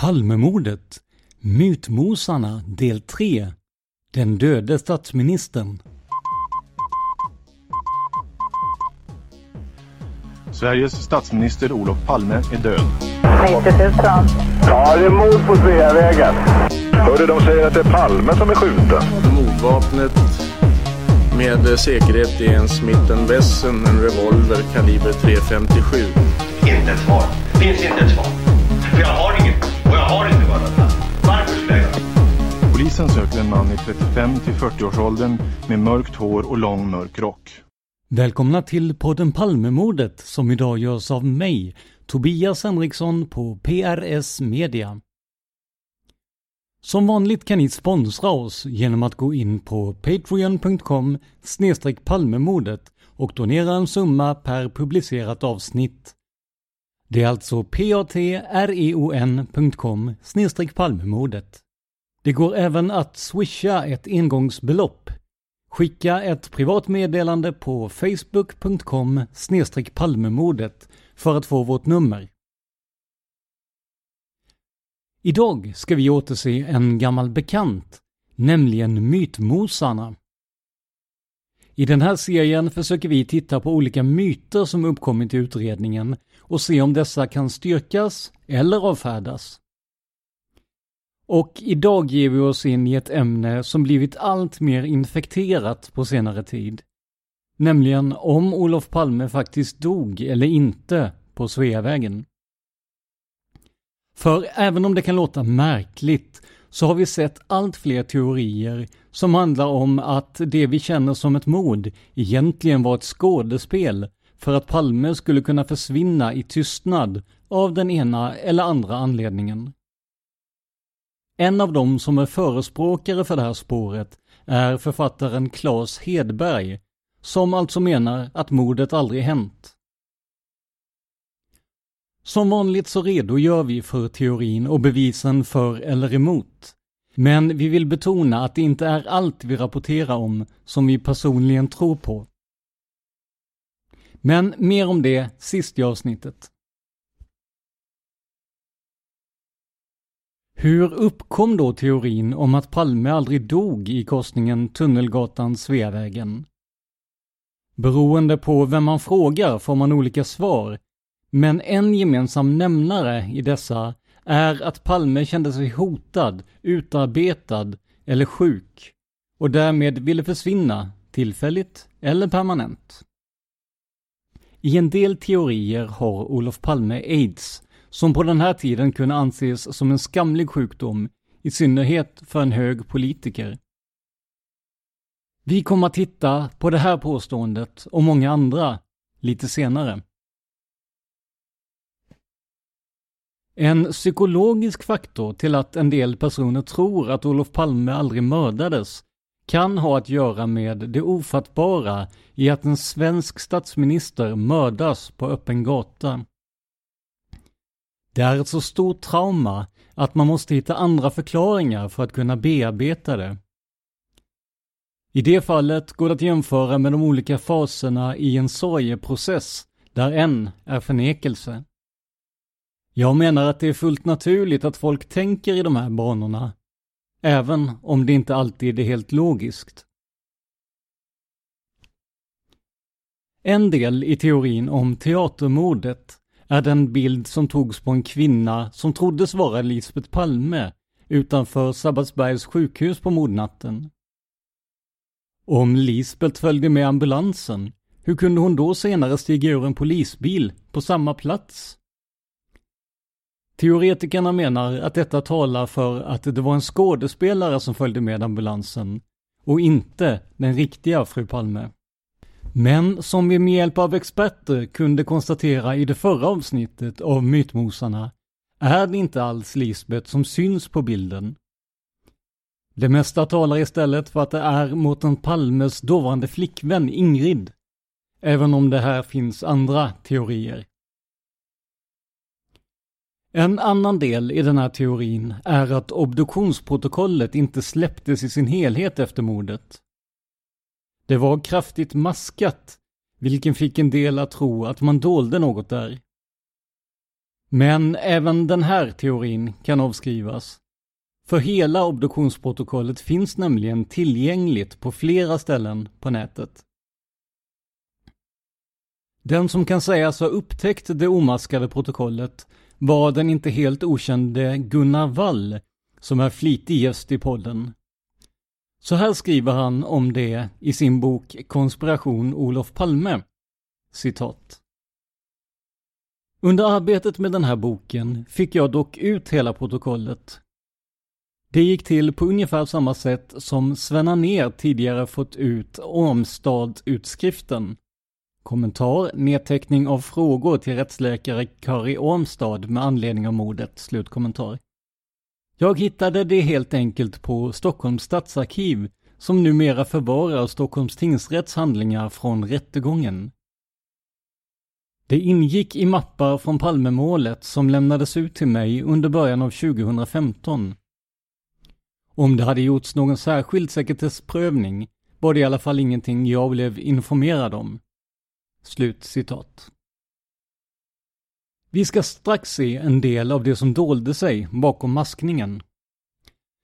Palmemordet, Mytmosarna del 3, Den döde statsministern. Sveriges statsminister Olof Palme är död. 90 000. Ja, det är mord på Sveavägen. Hörde de säger att det är Palme som är skjuten. Mordvapnet med säkerhet är en Smith Wesson, en revolver kaliber .357. Inte ett svar. Finns inte ett svar. För jag har inget. Har inte varit Varför skulle jag? Polisen söker en man i 35 till 40-årsåldern med mörkt hår och lång mörk rock. Välkomna till podden Palmemordet som idag görs av mig, Tobias Henriksson på PRS Media. Som vanligt kan ni sponsra oss genom att gå in på patreon.com palmemordet och donera en summa per publicerat avsnitt. Det är alltså patreon.com palmemordet. Det går även att swisha ett engångsbelopp. Skicka ett privat meddelande på facebook.com palmemordet för att få vårt nummer. Idag ska vi återse en gammal bekant, nämligen Mytmosarna. I den här serien försöker vi titta på olika myter som uppkommit i utredningen och se om dessa kan styrkas eller avfärdas. Och idag ger vi oss in i ett ämne som blivit allt mer infekterat på senare tid. Nämligen om Olof Palme faktiskt dog eller inte på Sveavägen. För även om det kan låta märkligt så har vi sett allt fler teorier som handlar om att det vi känner som ett mord egentligen var ett skådespel för att Palme skulle kunna försvinna i tystnad av den ena eller andra anledningen. En av dem som är förespråkare för det här spåret är författaren Claes Hedberg, som alltså menar att mordet aldrig hänt. Som vanligt så redogör vi för teorin och bevisen för eller emot. Men vi vill betona att det inte är allt vi rapporterar om som vi personligen tror på. Men mer om det sist i avsnittet. Hur uppkom då teorin om att Palme aldrig dog i korsningen Tunnelgatan-Sveavägen? Beroende på vem man frågar får man olika svar, men en gemensam nämnare i dessa är att Palme kände sig hotad, utarbetad eller sjuk och därmed ville försvinna, tillfälligt eller permanent. I en del teorier har Olof Palme aids, som på den här tiden kunde anses som en skamlig sjukdom, i synnerhet för en hög politiker. Vi kommer att titta på det här påståendet och många andra lite senare. En psykologisk faktor till att en del personer tror att Olof Palme aldrig mördades kan ha att göra med det ofattbara i att en svensk statsminister mördas på öppen gata. Det är ett så stort trauma att man måste hitta andra förklaringar för att kunna bearbeta det. I det fallet går det att jämföra med de olika faserna i en sorgeprocess, där en är förnekelse. Jag menar att det är fullt naturligt att folk tänker i de här banorna, även om det inte alltid är helt logiskt. En del i teorin om teatermordet är den bild som togs på en kvinna som troddes vara Lisbeth Palme utanför Sabbatsbergs sjukhus på mordnatten. Om Lisbeth följde med ambulansen, hur kunde hon då senare stiga ur en polisbil på samma plats? Teoretikerna menar att detta talar för att det var en skådespelare som följde med ambulansen och inte den riktiga fru Palme. Men som vi med hjälp av experter kunde konstatera i det förra avsnittet av Mytmosarna är det inte alls Lisbeth som syns på bilden. Det mesta talar istället för att det är Mårten Palmes dåvarande flickvän Ingrid. Även om det här finns andra teorier. En annan del i den här teorin är att obduktionsprotokollet inte släpptes i sin helhet efter mordet. Det var kraftigt maskat, vilken fick en del att tro att man dolde något där. Men även den här teorin kan avskrivas. För hela obduktionsprotokollet finns nämligen tillgängligt på flera ställen på nätet. Den som kan sägas ha upptäckt det omaskade protokollet var den inte helt okände Gunnar Wall, som är flitig gäst i podden. Så här skriver han om det i sin bok Konspiration Olof Palme. Citat. Under arbetet med den här boken fick jag dock ut hela protokollet. Det gick till på ungefär samma sätt som Sven Anér tidigare fått ut Ormstad-utskriften. Kommentar, nedteckning av frågor till rättsläkare Kari Ormstad med anledning av mordet, slutkommentar. Jag hittade det helt enkelt på Stockholms stadsarkiv som numera förvarar Stockholms tingsrätts handlingar från rättegången. Det ingick i mappar från Palmemålet som lämnades ut till mig under början av 2015. Om det hade gjorts någon särskild sekretessprövning var det i alla fall ingenting jag blev informerad om. Slut citat. Vi ska strax se en del av det som dolde sig bakom maskningen.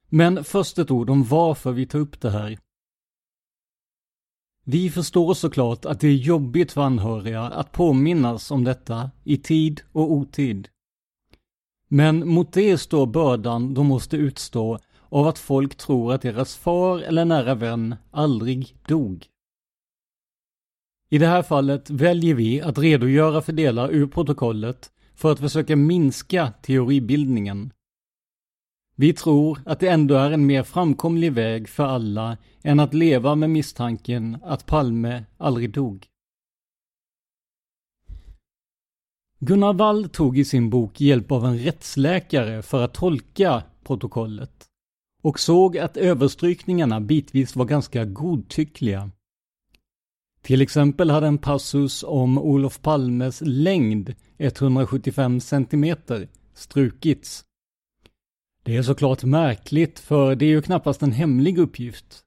Men först ett ord om varför vi tar upp det här. Vi förstår såklart att det är jobbigt för anhöriga att påminnas om detta i tid och otid. Men mot det står bördan de måste utstå av att folk tror att deras far eller nära vän aldrig dog. I det här fallet väljer vi att redogöra för delar ur protokollet för att försöka minska teoribildningen. Vi tror att det ändå är en mer framkomlig väg för alla än att leva med misstanken att Palme aldrig dog. Gunnar Wall tog i sin bok hjälp av en rättsläkare för att tolka protokollet och såg att överstrykningarna bitvis var ganska godtyckliga. Till exempel hade en passus om Olof Palmes längd, 175 cm, strukits. Det är såklart märkligt, för det är ju knappast en hemlig uppgift.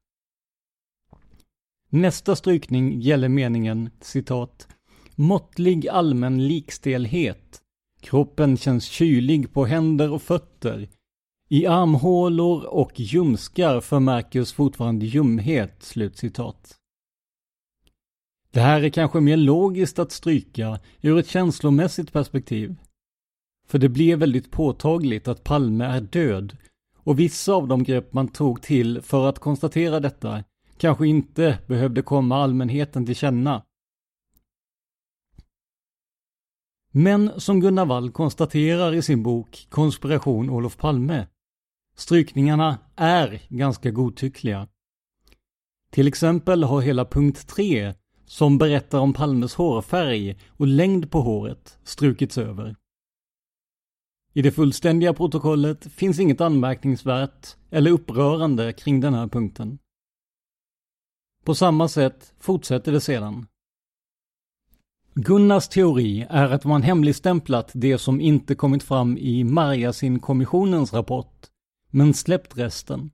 Nästa strykning gäller meningen, citat, måttlig allmän likstelhet. Kroppen känns kylig på händer och fötter. I armhålor och ljumskar förmärkes fortfarande ljumhet, slutcitat. Det här är kanske mer logiskt att stryka ur ett känslomässigt perspektiv. För det blev väldigt påtagligt att Palme är död och vissa av de grepp man tog till för att konstatera detta kanske inte behövde komma allmänheten till känna. Men som Gunnar Wall konstaterar i sin bok Konspiration Olof Palme, strykningarna är ganska godtyckliga. Till exempel har hela punkt 3 som berättar om Palmes hårfärg och längd på håret strukits över. I det fullständiga protokollet finns inget anmärkningsvärt eller upprörande kring den här punkten. På samma sätt fortsätter det sedan. Gunnars teori är att man hemligstämplat det som inte kommit fram i Marjasin-kommissionens rapport, men släppt resten.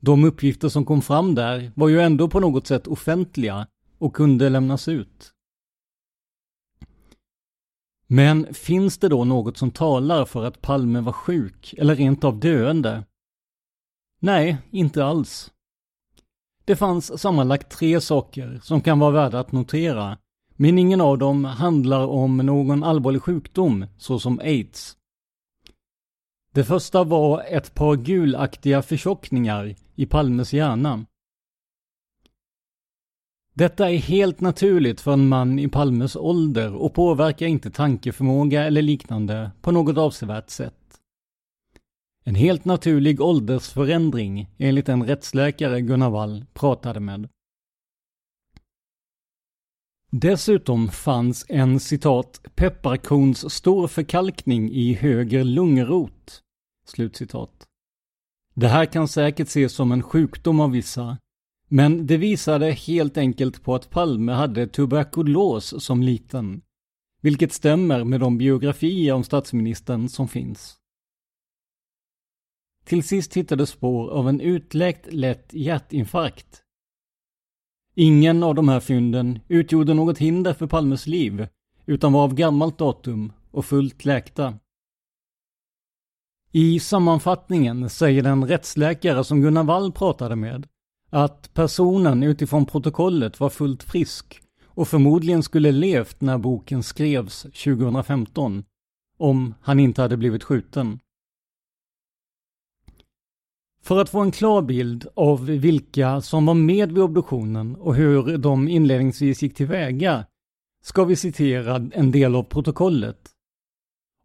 De uppgifter som kom fram där var ju ändå på något sätt offentliga och kunde lämnas ut. Men finns det då något som talar för att Palme var sjuk eller rent av döende? Nej, inte alls. Det fanns sammanlagt tre saker som kan vara värda att notera, men ingen av dem handlar om någon allvarlig sjukdom såsom aids. Det första var ett par gulaktiga förtjockningar i Palmes hjärna. Detta är helt naturligt för en man i Palmes ålder och påverkar inte tankeförmåga eller liknande på något avsevärt sätt. En helt naturlig åldersförändring enligt en rättsläkare Gunnar Wall pratade med. Dessutom fanns en citat pepparkorns stor förkalkning i höger lungrot. Slutcitat. Det här kan säkert ses som en sjukdom av vissa, men det visade helt enkelt på att Palme hade tuberkulos som liten, vilket stämmer med de biografier om statsministern som finns. Till sist hittades spår av en utläkt lätt hjärtinfarkt. Ingen av de här fynden utgjorde något hinder för Palmes liv, utan var av gammalt datum och fullt läkta. I sammanfattningen säger den rättsläkare som Gunnar Wall pratade med att personen utifrån protokollet var fullt frisk och förmodligen skulle levt när boken skrevs 2015, om han inte hade blivit skjuten. För att få en klar bild av vilka som var med vid obduktionen och hur de inledningsvis gick tillväga ska vi citera en del av protokollet.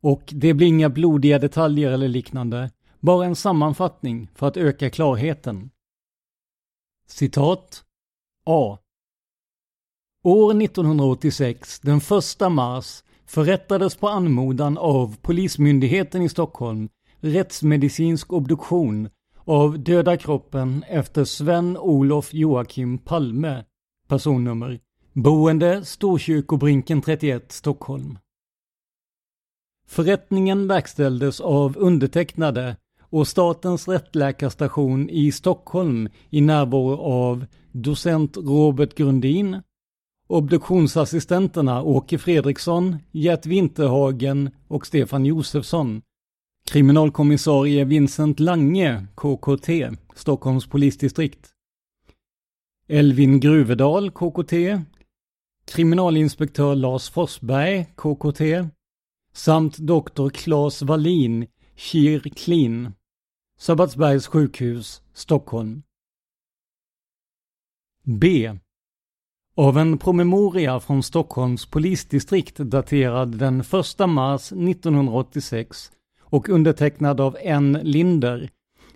Och det blir inga blodiga detaljer eller liknande, bara en sammanfattning för att öka klarheten. Citat A. År 1986, den 1 mars, förrättades på anmodan av Polismyndigheten i Stockholm rättsmedicinsk obduktion av döda kroppen efter Sven-Olof Joakim Palme, personnummer, boende Storkyrkobrinken 31, Stockholm. Förrättningen verkställdes av undertecknade och Statens rättläkarstation i Stockholm i närvaro av docent Robert Grundin, obduktionsassistenterna Åke Fredriksson, Gert Winterhagen och Stefan Josefsson, kriminalkommissarie Vincent Lange, KKT, Stockholms polisdistrikt, Elvin Gruvedal, KKT, kriminalinspektör Lars Forsberg, KKT, samt doktor Claes Wallin, Kir Klin, Sabbatsbergs sjukhus, Stockholm. B. Av en promemoria från Stockholms polisdistrikt daterad den 1 mars 1986 och undertecknad av N. Linder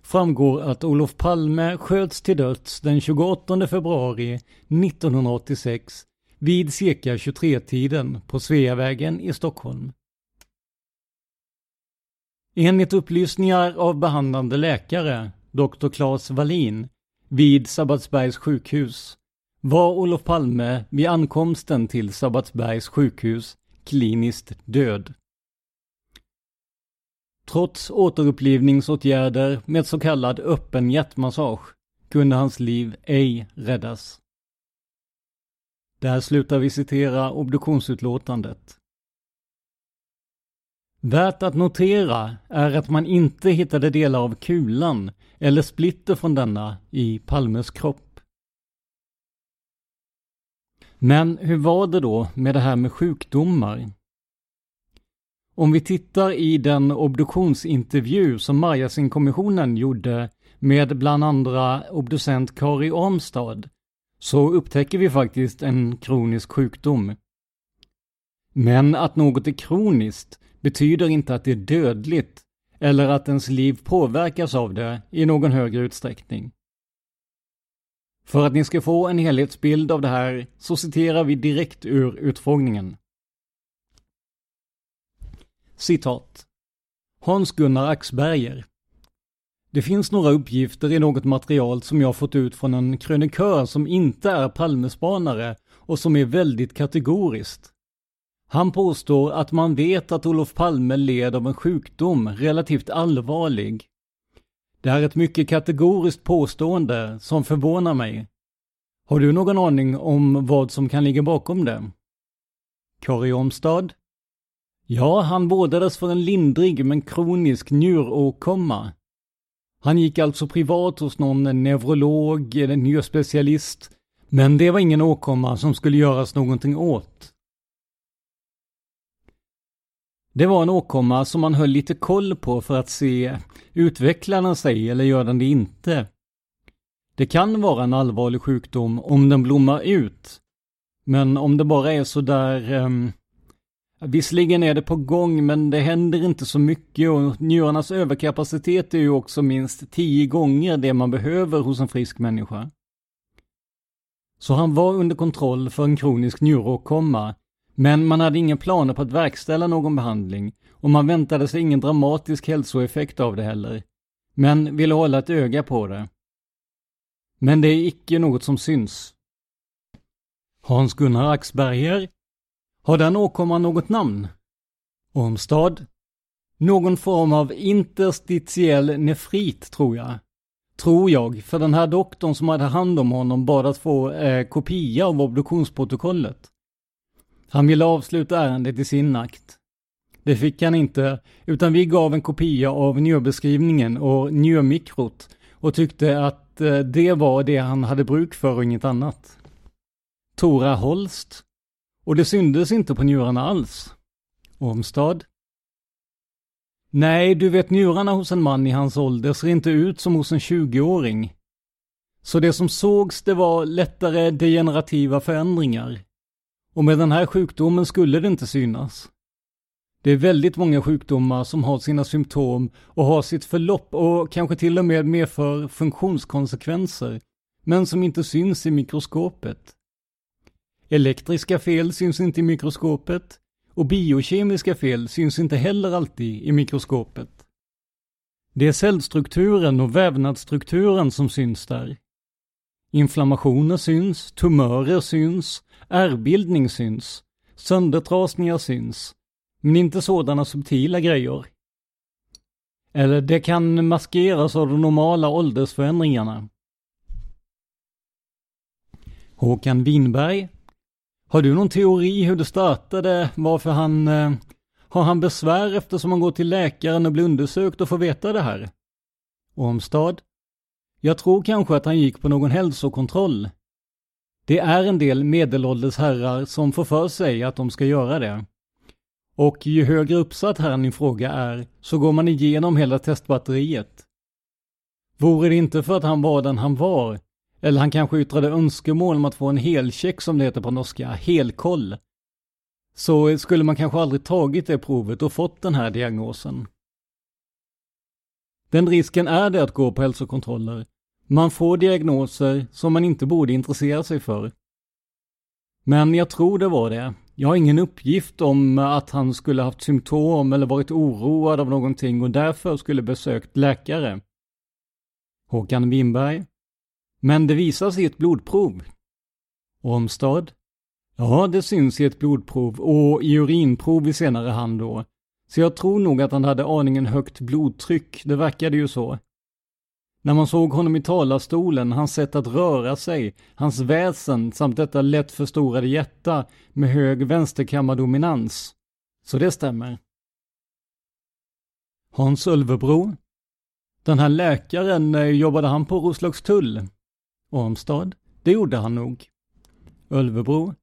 framgår att Olof Palme sköts till döds den 28 februari 1986 vid cirka 23-tiden på Sveavägen i Stockholm. Enligt upplysningar av behandlande läkare, Dr. Claes Wallin, vid Sabbatsbergs sjukhus var Olof Palme vid ankomsten till Sabbatsbergs sjukhus kliniskt död. Trots återupplivningsåtgärder med så kallad öppen hjärtmassage kunde hans liv ej räddas. Där slutar vi citera obduktionsutlåtandet. Värt att notera är att man inte hittade delar av kulan eller splitter från denna i Palmes kropp. Men hur var det då med det här med sjukdomar? Om vi tittar i den obduktionsintervju som Marjasinkommissionen gjorde med bland andra obducent Kari Armstad så upptäcker vi faktiskt en kronisk sjukdom. Men att något är kroniskt betyder inte att det är dödligt eller att ens liv påverkas av det i någon högre utsträckning. För att ni ska få en helhetsbild av det här så citerar vi direkt ur utfrågningen. Citat. Hans-Gunnar Axberger. Det finns några uppgifter i något material som jag fått ut från en krönikör som inte är Palmespanare och som är väldigt kategoriskt. Han påstår att man vet att Olof Palme led av en sjukdom relativt allvarlig. Det är ett mycket kategoriskt påstående som förvånar mig. Har du någon aning om vad som kan ligga bakom det? Kari Omstad? Ja, han vårdades för en lindrig men kronisk njuråkomma. Han gick alltså privat hos någon neurolog eller njurspecialist, men det var ingen åkomma som skulle göras någonting åt. Det var en åkomma som man höll lite koll på för att se, utvecklar den sig eller gör den det inte? Det kan vara en allvarlig sjukdom om den blommar ut. Men om det bara är sådär... um, ehm, Visserligen är det på gång men det händer inte så mycket och njurarnas överkapacitet är ju också minst tio gånger det man behöver hos en frisk människa. Så han var under kontroll för en kronisk njuråkomma men man hade inga planer på att verkställa någon behandling och man väntade sig ingen dramatisk hälsoeffekt av det heller. Men ville hålla ett öga på det. Men det är icke något som syns. Hans-Gunnar Axberger har den åkomman något namn? Ormstad? Någon form av interstitiell nefrit, tror jag. Tror jag, för den här doktorn som hade hand om honom bad att få eh, kopia av obduktionsprotokollet. Han ville avsluta ärendet i sin akt. Det fick han inte, utan vi gav en kopia av njurbeskrivningen och njurmikrot och tyckte att eh, det var det han hade bruk för och inget annat. Tora Holst och det syndes inte på njurarna alls. Ormstad? Nej, du vet njurarna hos en man i hans ålder ser inte ut som hos en 20-åring. Så det som sågs det var lättare degenerativa förändringar. Och med den här sjukdomen skulle det inte synas. Det är väldigt många sjukdomar som har sina symptom och har sitt förlopp och kanske till och med medför funktionskonsekvenser, men som inte syns i mikroskopet. Elektriska fel syns inte i mikroskopet och biokemiska fel syns inte heller alltid i mikroskopet. Det är cellstrukturen och vävnadsstrukturen som syns där. Inflammationer syns, tumörer syns, ärrbildning syns, söndertrasningar syns, men inte sådana subtila grejer. Eller det kan maskeras av de normala åldersförändringarna. Håkan Winberg har du någon teori hur det startade? Varför han... Eh, har han besvär eftersom han går till läkaren och blir undersökt och får veta det här? Ormstad? Jag tror kanske att han gick på någon hälsokontroll. Det är en del medelålders herrar som får för sig att de ska göra det. Och ju högre uppsatt herren i fråga är, så går man igenom hela testbatteriet. Vore det inte för att han var den han var, eller han kanske yttrade önskemål om att få en helcheck som det heter på norska, helkoll. Så skulle man kanske aldrig tagit det provet och fått den här diagnosen. Den risken är det att gå på hälsokontroller. Man får diagnoser som man inte borde intressera sig för. Men jag tror det var det. Jag har ingen uppgift om att han skulle haft symptom eller varit oroad av någonting och därför skulle besökt läkare. Håkan Winberg men det visas i ett blodprov. Ormstad? Ja, det syns i ett blodprov och i urinprov i senare hand då. Så jag tror nog att han hade aningen högt blodtryck, det verkade ju så. När man såg honom i talarstolen, hans sätt att röra sig, hans väsen samt detta lätt förstorade hjärta med hög vänsterkammardominans. Så det stämmer. Hans Ulvebro? Den här läkaren, eh, jobbade han på Roslagstull? Ormstad? Det gjorde han nog. Ölvebro?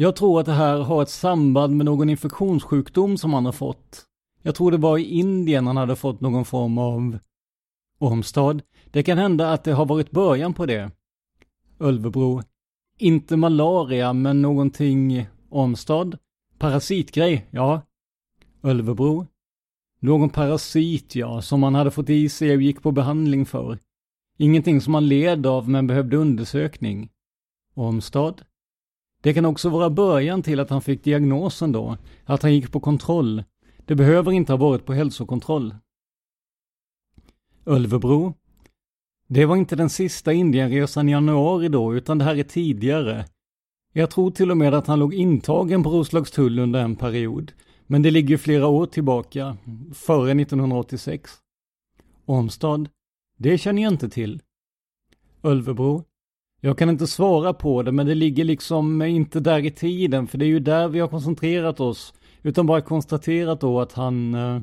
Jag tror att det här har ett samband med någon infektionssjukdom som han har fått. Jag tror det var i Indien han hade fått någon form av Ormstad. Det kan hända att det har varit början på det. Ölvebro. Inte malaria, men någonting Ormstad. Parasitgrej, ja. Ölvebro. Någon parasit, ja, som han hade fått i sig och gick på behandling för. Ingenting som han led av men behövde undersökning. Ormstad? Det kan också vara början till att han fick diagnosen då, att han gick på kontroll. Det behöver inte ha varit på hälsokontroll. Ölvebro. Det var inte den sista Indienresan i januari då, utan det här är tidigare. Jag tror till och med att han låg intagen på Roslagstull under en period. Men det ligger flera år tillbaka, före 1986. Omstad? Det känner jag inte till. Ölvebro? Jag kan inte svara på det, men det ligger liksom inte där i tiden, för det är ju där vi har koncentrerat oss. Utan bara konstaterat då att han... Eh,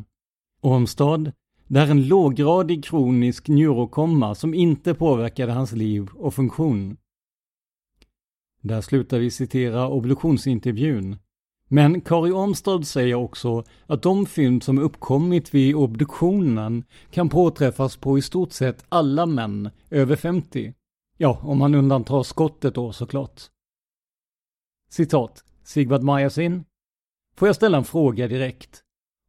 Ormstad? Det är en låggradig kronisk njuråkomma som inte påverkade hans liv och funktion. Där slutar vi citera obduktionsintervjun. Men Kari Ormstad säger också att de fynd som uppkommit vid obduktionen kan påträffas på i stort sett alla män över 50. Ja, om man undantar skottet då såklart. Citat. Sigvard Majasin. Får jag ställa en fråga direkt?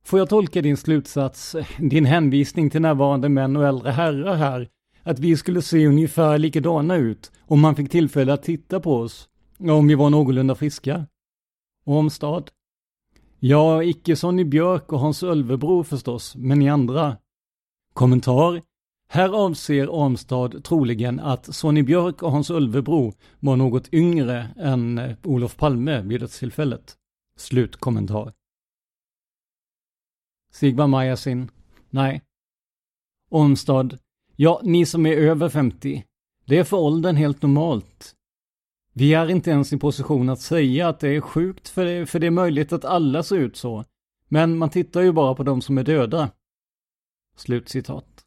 Får jag tolka din slutsats, din hänvisning till närvarande män och äldre herrar här, att vi skulle se ungefär likadana ut om man fick tillfälle att titta på oss, om vi var någorlunda friska? Och om stad? Ja, icke Sonny Björk och Hans Ölvebro förstås, men ni andra? Kommentar? Här avser Armstad troligen att Sonny Björk och Hans Ölvebro var något yngre än eh, Olof Palme vid dödstillfället. Slutkommentar. Sigvard Majasin. Nej. Ormstad. Ja, ni som är över 50. Det är för åldern helt normalt. Vi är inte ens i position att säga att det är sjukt, för det, för det är möjligt att alla ser ut så. Men man tittar ju bara på de som är döda. Slutcitat.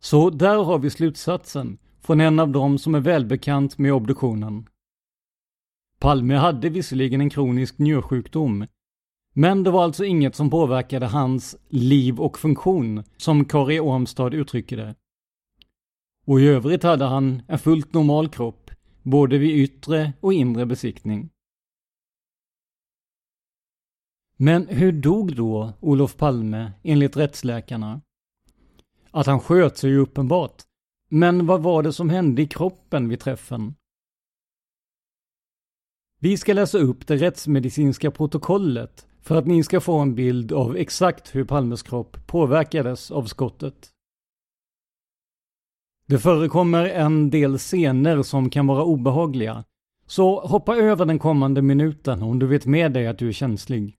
Så där har vi slutsatsen från en av dem som är välbekant med obduktionen. Palme hade visserligen en kronisk njursjukdom, men det var alltså inget som påverkade hans liv och funktion, som Kari Ormstad uttrycker det. Och i övrigt hade han en fullt normal kropp, både vid yttre och inre besiktning. Men hur dog då Olof Palme enligt rättsläkarna? Att han sköt sig ju uppenbart. Men vad var det som hände i kroppen vid träffen? Vi ska läsa upp det rättsmedicinska protokollet för att ni ska få en bild av exakt hur Palmes kropp påverkades av skottet. Det förekommer en del scener som kan vara obehagliga, så hoppa över den kommande minuten om du vet med dig att du är känslig.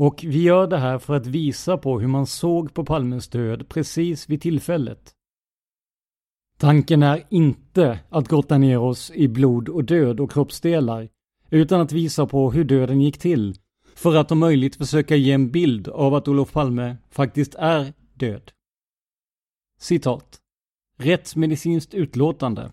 Och vi gör det här för att visa på hur man såg på Palmes död precis vid tillfället. Tanken är inte att grotta ner oss i blod och död och kroppsdelar, utan att visa på hur döden gick till, för att om möjligt försöka ge en bild av att Olof Palme faktiskt är död. Citat. Rättsmedicinskt utlåtande.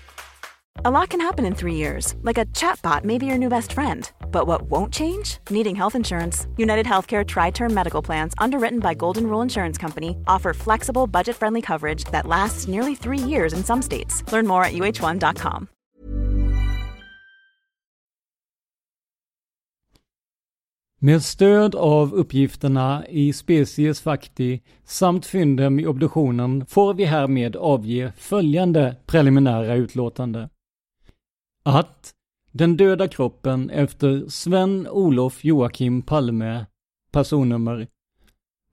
A lot can happen in three years, like a chatbot may be your new best friend. But what won't change? Needing health insurance. United Healthcare Tri Term Medical Plans, underwritten by Golden Rule Insurance Company, offer flexible, budget friendly coverage that lasts nearly three years in some states. Learn more at uh1.com. Med stöd av uppgifterna i Species Facti samt fynden i obduktionen får vi härmed avge följande preliminära utlåtande. Att den döda kroppen efter Sven-Olof Joakim Palme, personnummer,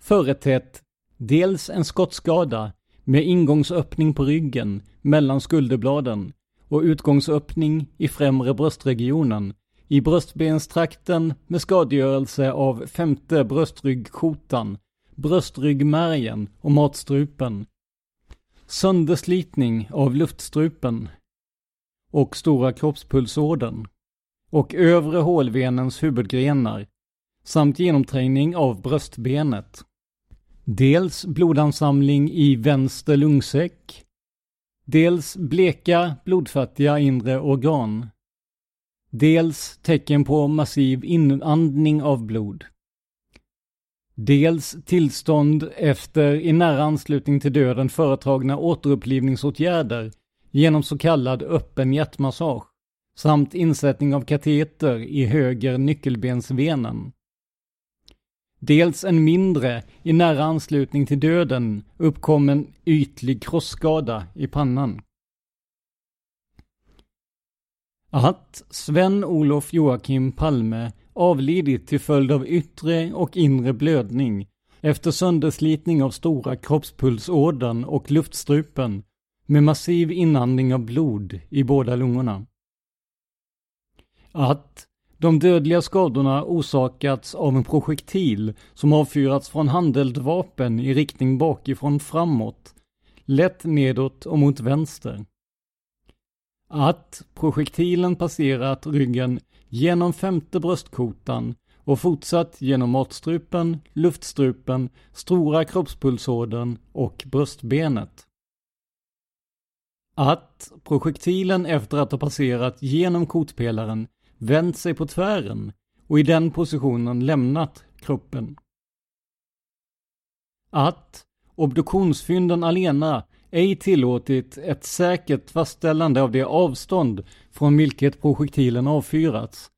företett dels en skottskada med ingångsöppning på ryggen mellan skulderbladen och utgångsöppning i främre bröstregionen i bröstbenstrakten med skadegörelse av femte bröstryggkotan, bröstryggmärgen och matstrupen, sönderslitning av luftstrupen och stora kroppspulsådern och övre hålvenens huvudgrenar samt genomträngning av bröstbenet. Dels blodansamling i vänster lungsäck, dels bleka, blodfattiga inre organ. Dels tecken på massiv inandning av blod. Dels tillstånd efter i nära anslutning till döden företagna återupplivningsåtgärder genom så kallad öppen hjärtmassage samt insättning av kateter i höger nyckelbensvenen. Dels en mindre, i nära anslutning till döden, uppkommen ytlig krossskada i pannan. Att Sven-Olof Joakim Palme avlidit till följd av yttre och inre blödning efter sönderslitning av stora kroppspulsådern och luftstrupen med massiv inandning av blod i båda lungorna. Att de dödliga skadorna orsakats av en projektil som avfyrats från handeldvapen i riktning bakifrån framåt, lätt nedåt och mot vänster. Att projektilen passerat ryggen genom femte bröstkotan och fortsatt genom matstrupen, luftstrupen, stora kroppspulsådern och bröstbenet. Att projektilen efter att ha passerat genom kotpelaren vänt sig på tvären och i den positionen lämnat kroppen. Att obduktionsfynden alena ej tillåtit ett säkert fastställande av det avstånd från vilket projektilen avfyrats.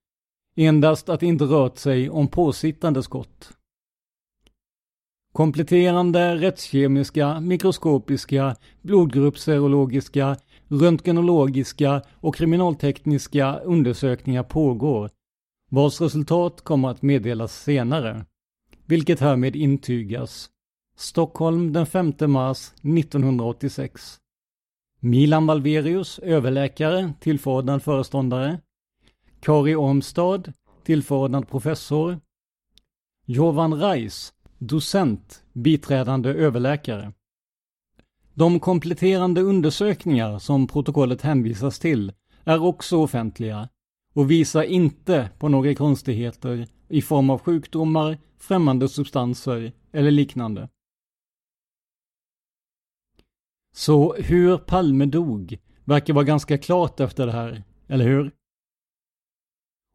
Endast att det inte rört sig om påsittande skott. Kompletterande rättskemiska, mikroskopiska, blodgruppsserologiska, röntgenologiska och kriminaltekniska undersökningar pågår, vars resultat kommer att meddelas senare, vilket härmed intygas. Stockholm den 5 mars 1986. Milan Valverius, överläkare, tillförordnad föreståndare. Kari Ormstad, tillförordnad professor. Jovan Reis, docent, biträdande överläkare. De kompletterande undersökningar som protokollet hänvisas till är också offentliga och visar inte på några konstigheter i form av sjukdomar, främmande substanser eller liknande. Så hur Palme dog verkar vara ganska klart efter det här, eller hur?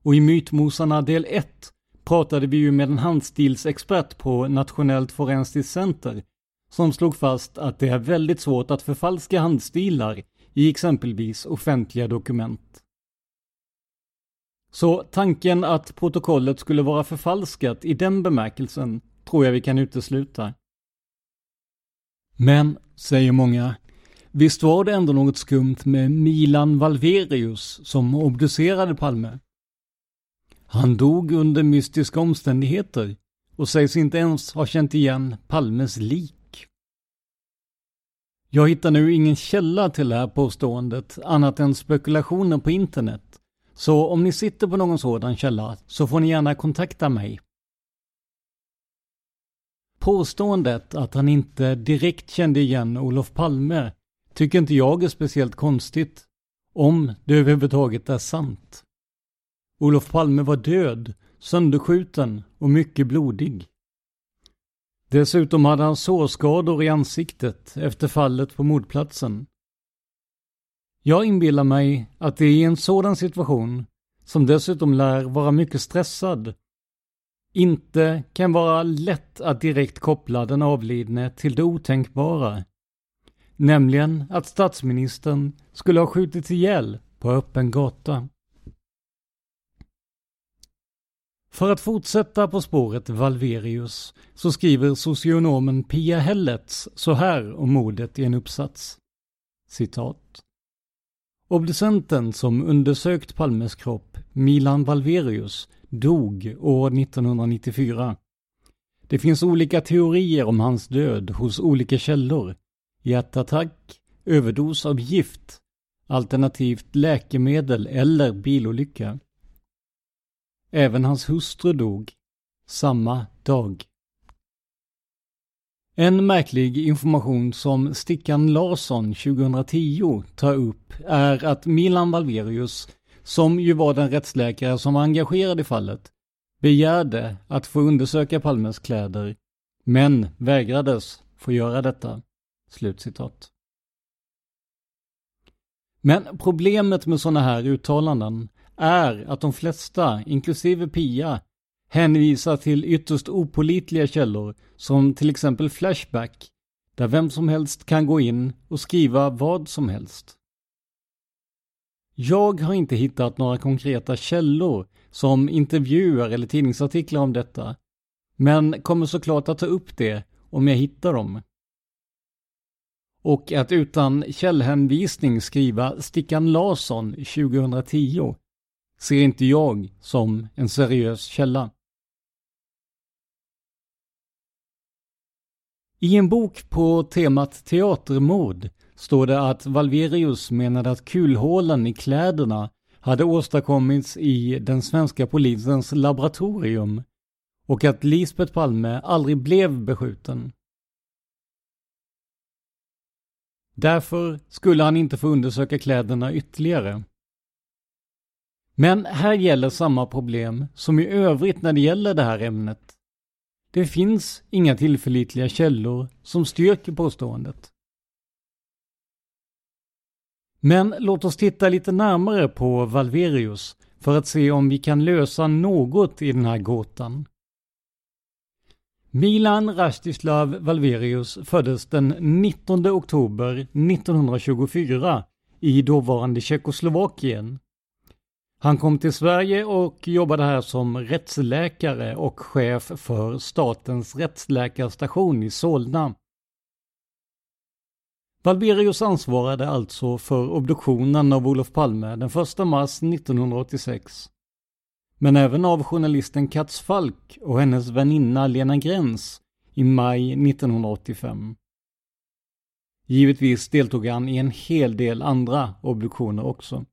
Och i Mytmosarna del 1 pratade vi ju med en handstilsexpert på Nationellt Forensiskt Center som slog fast att det är väldigt svårt att förfalska handstilar i exempelvis offentliga dokument. Så tanken att protokollet skulle vara förfalskat i den bemärkelsen tror jag vi kan utesluta. Men, säger många, visst var det ändå något skumt med Milan Valverius som obducerade Palme? Han dog under mystiska omständigheter och sägs inte ens ha känt igen Palmes lik. Jag hittar nu ingen källa till det här påståendet annat än spekulationer på internet. Så om ni sitter på någon sådan källa så får ni gärna kontakta mig. Påståendet att han inte direkt kände igen Olof Palme tycker inte jag är speciellt konstigt. Om det överhuvudtaget är sant. Olof Palme var död, sönderskjuten och mycket blodig. Dessutom hade han sårskador i ansiktet efter fallet på mordplatsen. Jag inbillar mig att det i en sådan situation, som dessutom lär vara mycket stressad, inte kan vara lätt att direkt koppla den avlidne till det otänkbara. Nämligen att statsministern skulle ha skjutits ihjäl på öppen gata. För att fortsätta på spåret Valverius så skriver socionomen Pia Hellets så här om mordet i en uppsats. Citat. Obducenten som undersökt Palmes kropp, Milan Valverius, dog år 1994. Det finns olika teorier om hans död hos olika källor. Hjärtattack, överdos av gift, alternativt läkemedel eller bilolycka även hans hustru dog. Samma dag. En märklig information som Stickan Larsson 2010 tar upp är att Milan Valverius, som ju var den rättsläkare som var engagerad i fallet, begärde att få undersöka Palmes kläder, men vägrades få göra detta. Slutcitat. Men problemet med sådana här uttalanden är att de flesta, inklusive Pia, hänvisar till ytterst opolitliga källor som till exempel Flashback, där vem som helst kan gå in och skriva vad som helst. Jag har inte hittat några konkreta källor som intervjuer eller tidningsartiklar om detta, men kommer såklart att ta upp det om jag hittar dem. Och att utan källhänvisning skriva Stickan Larsson 2010 ser inte jag som en seriös källa. I en bok på temat teatermord står det att Valverius menade att kulhålen i kläderna hade åstadkommits i den svenska polisens laboratorium och att Lisbeth Palme aldrig blev beskjuten. Därför skulle han inte få undersöka kläderna ytterligare. Men här gäller samma problem som i övrigt när det gäller det här ämnet. Det finns inga tillförlitliga källor som styrker påståendet. Men låt oss titta lite närmare på Valverius för att se om vi kan lösa något i den här gåtan. Milan Rastislav Valverius föddes den 19 oktober 1924 i dåvarande Tjeckoslovakien. Han kom till Sverige och jobbade här som rättsläkare och chef för Statens rättsläkarstation i Solna. Valberius ansvarade alltså för obduktionen av Olof Palme den 1 mars 1986. Men även av journalisten Katz Falk och hennes väninna Lena Gräns i maj 1985. Givetvis deltog han i en hel del andra obduktioner också.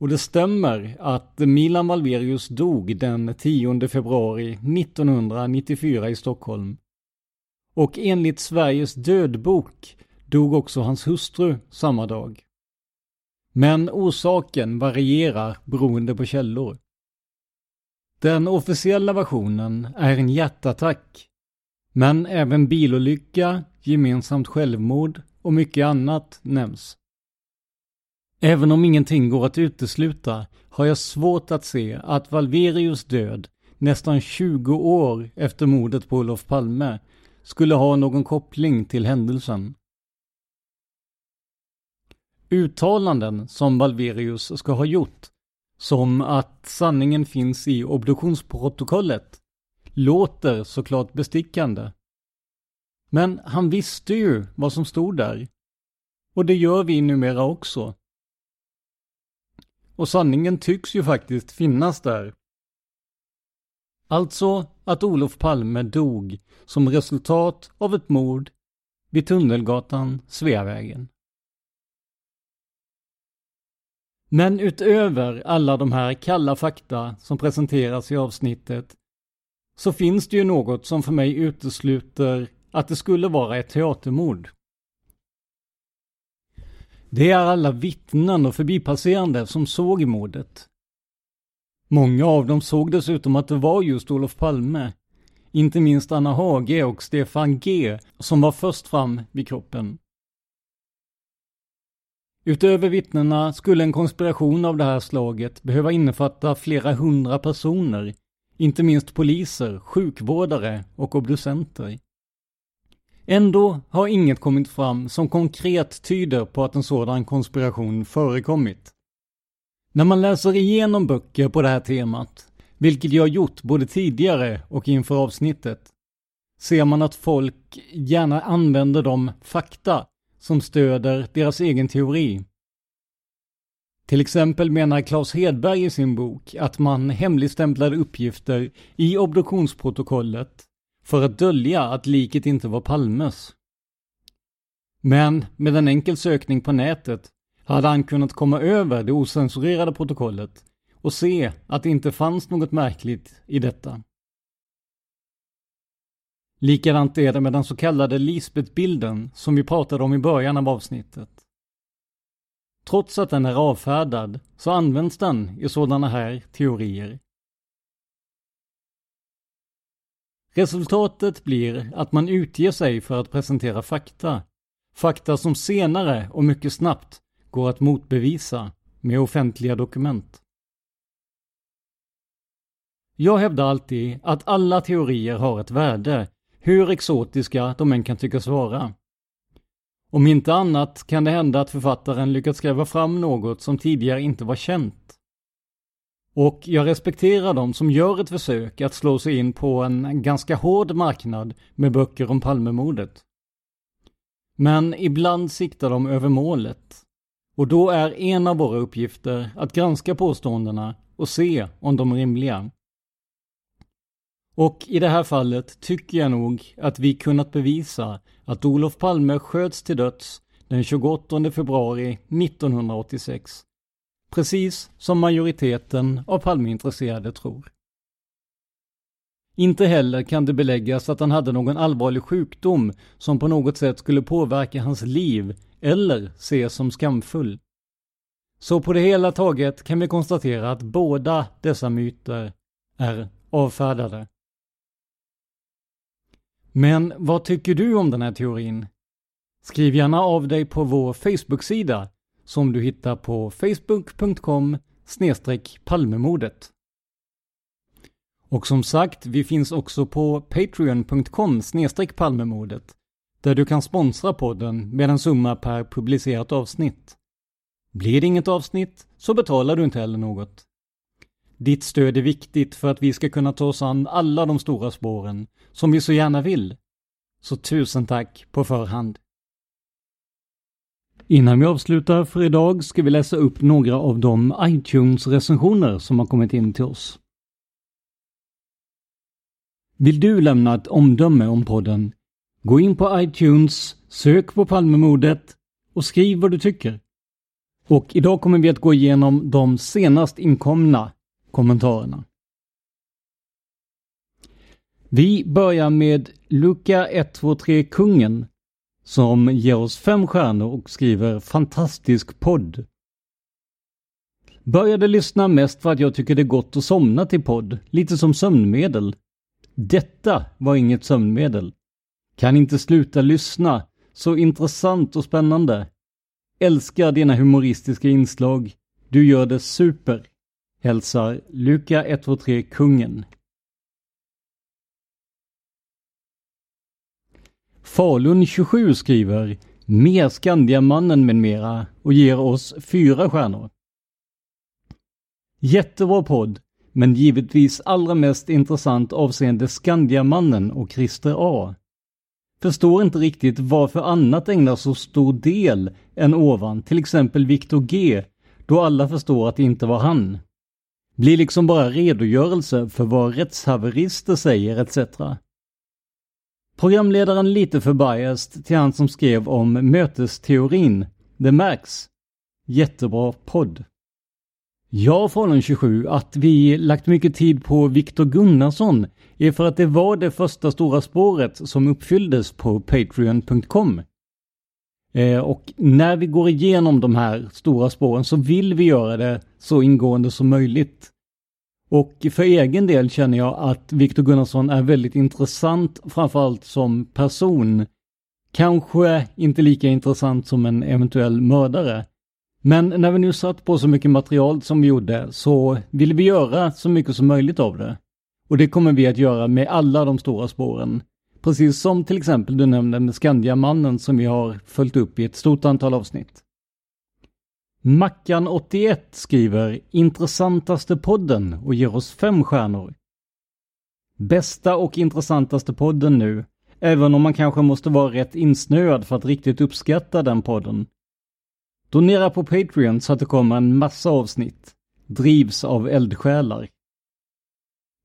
Och det stämmer att Milan Valverius dog den 10 februari 1994 i Stockholm. Och enligt Sveriges dödbok dog också hans hustru samma dag. Men orsaken varierar beroende på källor. Den officiella versionen är en hjärtattack. Men även bilolycka, gemensamt självmord och mycket annat nämns. Även om ingenting går att utesluta har jag svårt att se att Valverius död, nästan 20 år efter mordet på Olof Palme, skulle ha någon koppling till händelsen. Uttalanden som Valverius ska ha gjort, som att sanningen finns i obduktionsprotokollet, låter såklart bestickande. Men han visste ju vad som stod där. Och det gör vi numera också. Och sanningen tycks ju faktiskt finnas där. Alltså att Olof Palme dog som resultat av ett mord vid Tunnelgatan, Sveavägen. Men utöver alla de här kalla fakta som presenteras i avsnittet så finns det ju något som för mig utesluter att det skulle vara ett teatermord. Det är alla vittnen och förbipasserande som såg mordet. Många av dem såg dessutom att det var just Olof Palme. Inte minst Anna Hage och Stefan G som var först fram vid kroppen. Utöver vittnena skulle en konspiration av det här slaget behöva innefatta flera hundra personer, inte minst poliser, sjukvårdare och obducenter. Ändå har inget kommit fram som konkret tyder på att en sådan konspiration förekommit. När man läser igenom böcker på det här temat, vilket jag gjort både tidigare och inför avsnittet, ser man att folk gärna använder de fakta som stöder deras egen teori. Till exempel menar Claes Hedberg i sin bok att man hemligstämplade uppgifter i obduktionsprotokollet för att dölja att liket inte var Palmes. Men med en enkel sökning på nätet hade han kunnat komma över det osensurerade protokollet och se att det inte fanns något märkligt i detta. Likadant är det med den så kallade Lisbeth-bilden som vi pratade om i början av avsnittet. Trots att den är avfärdad så används den i sådana här teorier. Resultatet blir att man utger sig för att presentera fakta. Fakta som senare och mycket snabbt går att motbevisa med offentliga dokument. Jag hävdar alltid att alla teorier har ett värde, hur exotiska de än kan tyckas vara. Om inte annat kan det hända att författaren lyckats gräva fram något som tidigare inte var känt. Och jag respekterar de som gör ett försök att slå sig in på en ganska hård marknad med böcker om Palmemordet. Men ibland siktar de över målet. Och då är en av våra uppgifter att granska påståendena och se om de är rimliga. Och i det här fallet tycker jag nog att vi kunnat bevisa att Olof Palme sköts till döds den 28 februari 1986. Precis som majoriteten av Palmeintresserade tror. Inte heller kan det beläggas att han hade någon allvarlig sjukdom som på något sätt skulle påverka hans liv eller ses som skamfull. Så på det hela taget kan vi konstatera att båda dessa myter är avfärdade. Men vad tycker du om den här teorin? Skriv gärna av dig på vår Facebook-sida som du hittar på facebook.com palmemordet. Och som sagt, vi finns också på patreon.com palmemordet där du kan sponsra podden med en summa per publicerat avsnitt. Blir det inget avsnitt så betalar du inte heller något. Ditt stöd är viktigt för att vi ska kunna ta oss an alla de stora spåren, som vi så gärna vill. Så tusen tack på förhand. Innan vi avslutar för idag ska vi läsa upp några av de iTunes-recensioner som har kommit in till oss. Vill du lämna ett omdöme om podden? Gå in på iTunes, sök på Palmemordet och skriv vad du tycker. Och idag kommer vi att gå igenom de senast inkomna kommentarerna. Vi börjar med Luca 123 Kungen som ger oss fem stjärnor och skriver fantastisk podd. Började lyssna mest för att jag tycker det är gott att somna till podd, lite som sömnmedel. Detta var inget sömnmedel. Kan inte sluta lyssna, så intressant och spännande. Älskar dina humoristiska inslag. Du gör det super. Hälsar Luka 123 Kungen. Falun 27 skriver Mer Skandiamannen med mera och ger oss fyra stjärnor. Jättebra podd, men givetvis allra mest intressant avseende Skandiamannen och Christer A. Förstår inte riktigt varför annat ägnar så stor del än ovan, till exempel Viktor G, då alla förstår att det inte var han. Blir liksom bara redogörelse för vad rättshaverister säger etc. Programledaren lite för biased till han som skrev om mötesteorin. Det märks. Jättebra podd. Jag Falun 27 att vi lagt mycket tid på Viktor Gunnarsson är för att det var det första stora spåret som uppfylldes på Patreon.com. Eh, och när vi går igenom de här stora spåren så vill vi göra det så ingående som möjligt. Och för egen del känner jag att Viktor Gunnarsson är väldigt intressant, framförallt som person. Kanske inte lika intressant som en eventuell mördare. Men när vi nu satt på så mycket material som vi gjorde så ville vi göra så mycket som möjligt av det. Och det kommer vi att göra med alla de stora spåren. Precis som till exempel du nämnde med Skandiamannen som vi har följt upp i ett stort antal avsnitt. Mackan81 skriver intressantaste podden och ger oss fem stjärnor. Bästa och intressantaste podden nu, även om man kanske måste vara rätt insnöad för att riktigt uppskatta den podden. Donera på Patreon så att det kommer en massa avsnitt. Drivs av eldsjälar.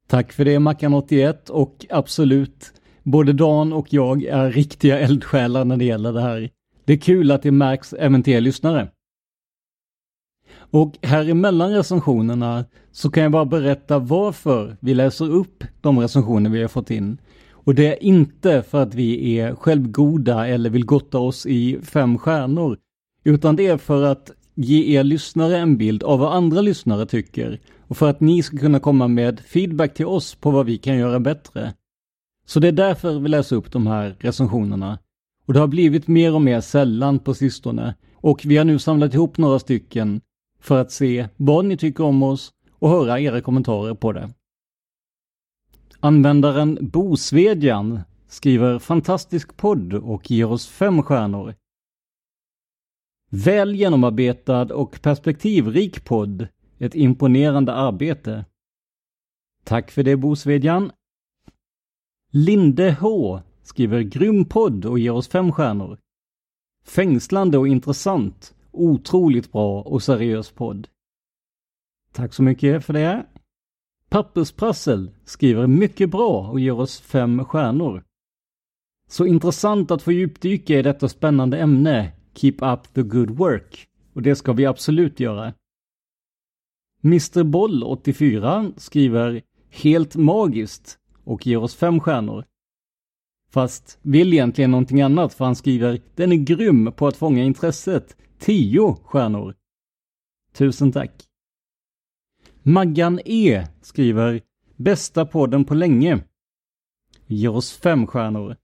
Tack för det Mackan81 och absolut, både Dan och jag är riktiga eldsjälar när det gäller det här. Det är kul att det märks även till er lyssnare. Och här emellan recensionerna så kan jag bara berätta varför vi läser upp de recensioner vi har fått in. Och det är inte för att vi är självgoda eller vill gotta oss i fem stjärnor. Utan det är för att ge er lyssnare en bild av vad andra lyssnare tycker. Och för att ni ska kunna komma med feedback till oss på vad vi kan göra bättre. Så det är därför vi läser upp de här recensionerna. Och det har blivit mer och mer sällan på sistone. Och vi har nu samlat ihop några stycken för att se vad ni tycker om oss och höra era kommentarer på det. Användaren Bosvedjan skriver fantastisk podd och ger oss fem stjärnor. Väl genomarbetad och perspektivrik podd. Ett imponerande arbete. Tack för det Bosvedjan. Linde H skriver grym podd och ger oss fem stjärnor. Fängslande och intressant. Otroligt bra och seriös podd. Tack så mycket för det. Pappersprassel skriver mycket bra och ger oss fem stjärnor. Så intressant att få djupdyka i detta spännande ämne. Keep up the good work. Och det ska vi absolut göra. Mr Boll 84 skriver Helt magiskt och ger oss fem stjärnor. Fast vill egentligen någonting annat för han skriver Den är grym på att fånga intresset. 10 stjärnor. Tusen tack. Maggan E skriver Bästa podden på länge. Ge oss fem stjärnor.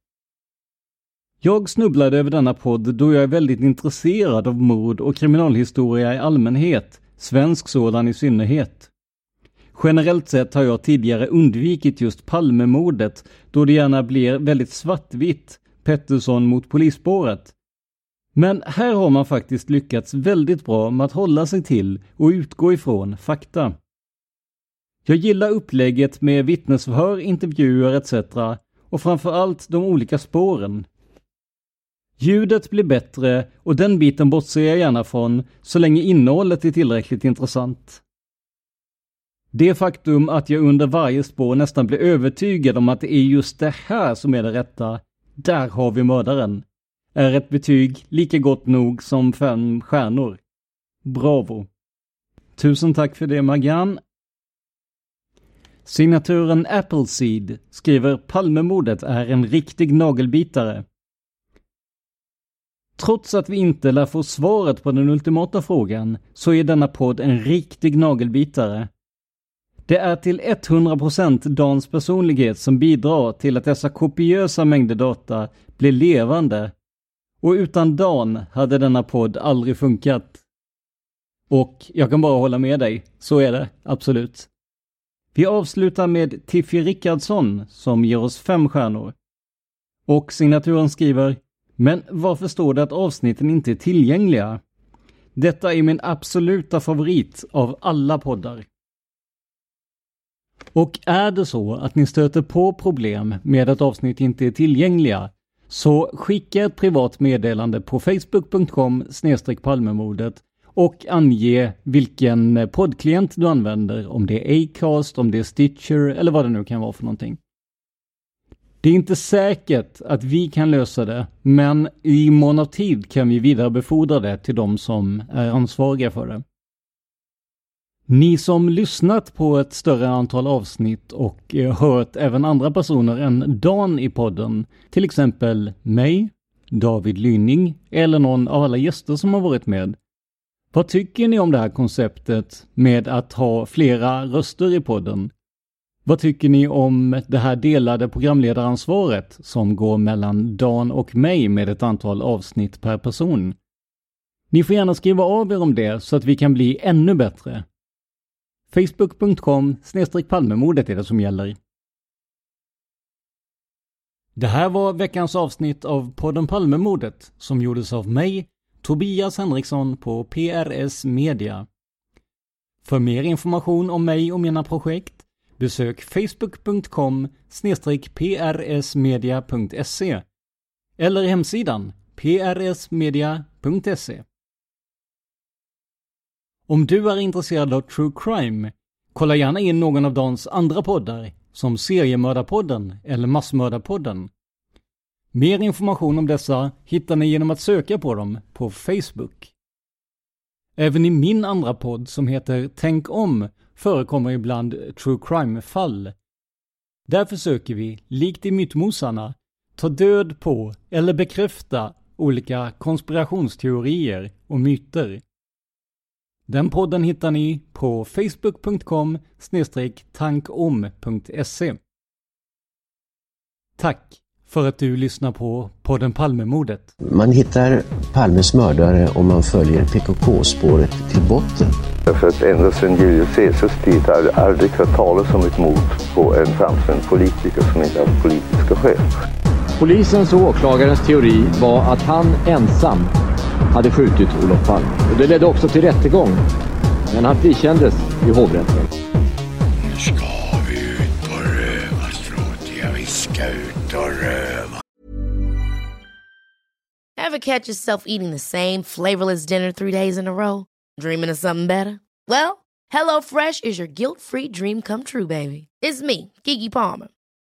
Jag snubblade över denna podd då jag är väldigt intresserad av mord och kriminalhistoria i allmänhet, svensk sådan i synnerhet. Generellt sett har jag tidigare undvikit just Palmemordet då det gärna blir väldigt svartvitt, Pettersson mot polisspåret. Men här har man faktiskt lyckats väldigt bra med att hålla sig till och utgå ifrån fakta. Jag gillar upplägget med vittnesförhör, intervjuer etc. och framförallt de olika spåren. Ljudet blir bättre och den biten bortser jag gärna från så länge innehållet är tillräckligt intressant. Det faktum att jag under varje spår nästan blir övertygad om att det är just det här som är det rätta, där har vi mördaren, är ett betyg lika gott nog som fem stjärnor. Bravo! Tusen tack för det Magan. Signaturen Appleseed skriver Palmemordet är en riktig nagelbitare. Trots att vi inte lär få svaret på den ultimata frågan så är denna podd en riktig nagelbitare. Det är till 100% Dans personlighet som bidrar till att dessa kopiösa mängder data blir levande. Och utan Dan hade denna podd aldrig funkat. Och jag kan bara hålla med dig, så är det, absolut. Vi avslutar med Tiffy Rickardsson som ger oss fem stjärnor. Och signaturen skriver Men varför står det att avsnitten inte är tillgängliga? Detta är min absoluta favorit av alla poddar. Och är det så att ni stöter på problem med att avsnitt inte är tillgängliga så skicka ett privat meddelande på facebook.com palmemordet och ange vilken poddklient du använder, om det är Acast, om det är Stitcher eller vad det nu kan vara för någonting. Det är inte säkert att vi kan lösa det, men i mån av tid kan vi vidarebefordra det till de som är ansvariga för det. Ni som lyssnat på ett större antal avsnitt och eh, hört även andra personer än Dan i podden, till exempel mig, David Lynning eller någon av alla gäster som har varit med. Vad tycker ni om det här konceptet med att ha flera röster i podden? Vad tycker ni om det här delade programledaransvaret som går mellan Dan och mig med ett antal avsnitt per person? Ni får gärna skriva av er om det så att vi kan bli ännu bättre. Facebook.com Palmemordet är det som gäller. Det här var veckans avsnitt av podden Palmemordet som gjordes av mig, Tobias Henriksson på PRS Media. För mer information om mig och mina projekt besök facebook.com prsmedia.se eller hemsidan prsmedia.se. Om du är intresserad av true crime, kolla gärna in någon av Dans andra poddar, som Seriemördarpodden eller Massmördarpodden. Mer information om dessa hittar ni genom att söka på dem på Facebook. Även i min andra podd som heter Tänk om förekommer ibland true crime-fall. Där försöker vi, likt i Mytmosarna, ta död på eller bekräfta olika konspirationsteorier och myter. Den podden hittar ni på facebook.com tankom.se. Tack för att du lyssnar på podden Palmemordet. Man hittar Palmes mördare om man följer PKK-spåret till botten. Därför att ända sedan Julius Caesars tid har det aldrig hört talas om ett mord på en framstående politiker som inte haft politiska skäl. Polisens och åklagarens teori var att han ensam hade skjutit Olof Palme. Och det ledde också till rättegång. Men han frikändes i hovrätten. Nu ska vi ut på rövarstråt. vi ska ut och röva. Ever catch yourself eating the same flavorless dinner three days in a row? Dreaming of something better? Well, HelloFresh is your guilt-free dream come true, baby. It's me, Gigi Palmer.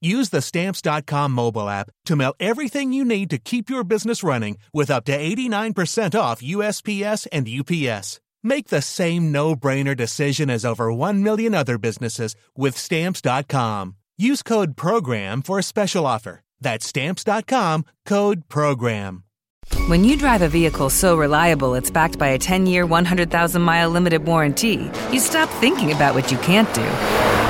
Use the Stamps.com mobile app to mail everything you need to keep your business running with up to 89% off USPS and UPS. Make the same no brainer decision as over 1 million other businesses with Stamps.com. Use code PROGRAM for a special offer. That's Stamps.com code PROGRAM. When you drive a vehicle so reliable it's backed by a 10 year, 100,000 mile limited warranty, you stop thinking about what you can't do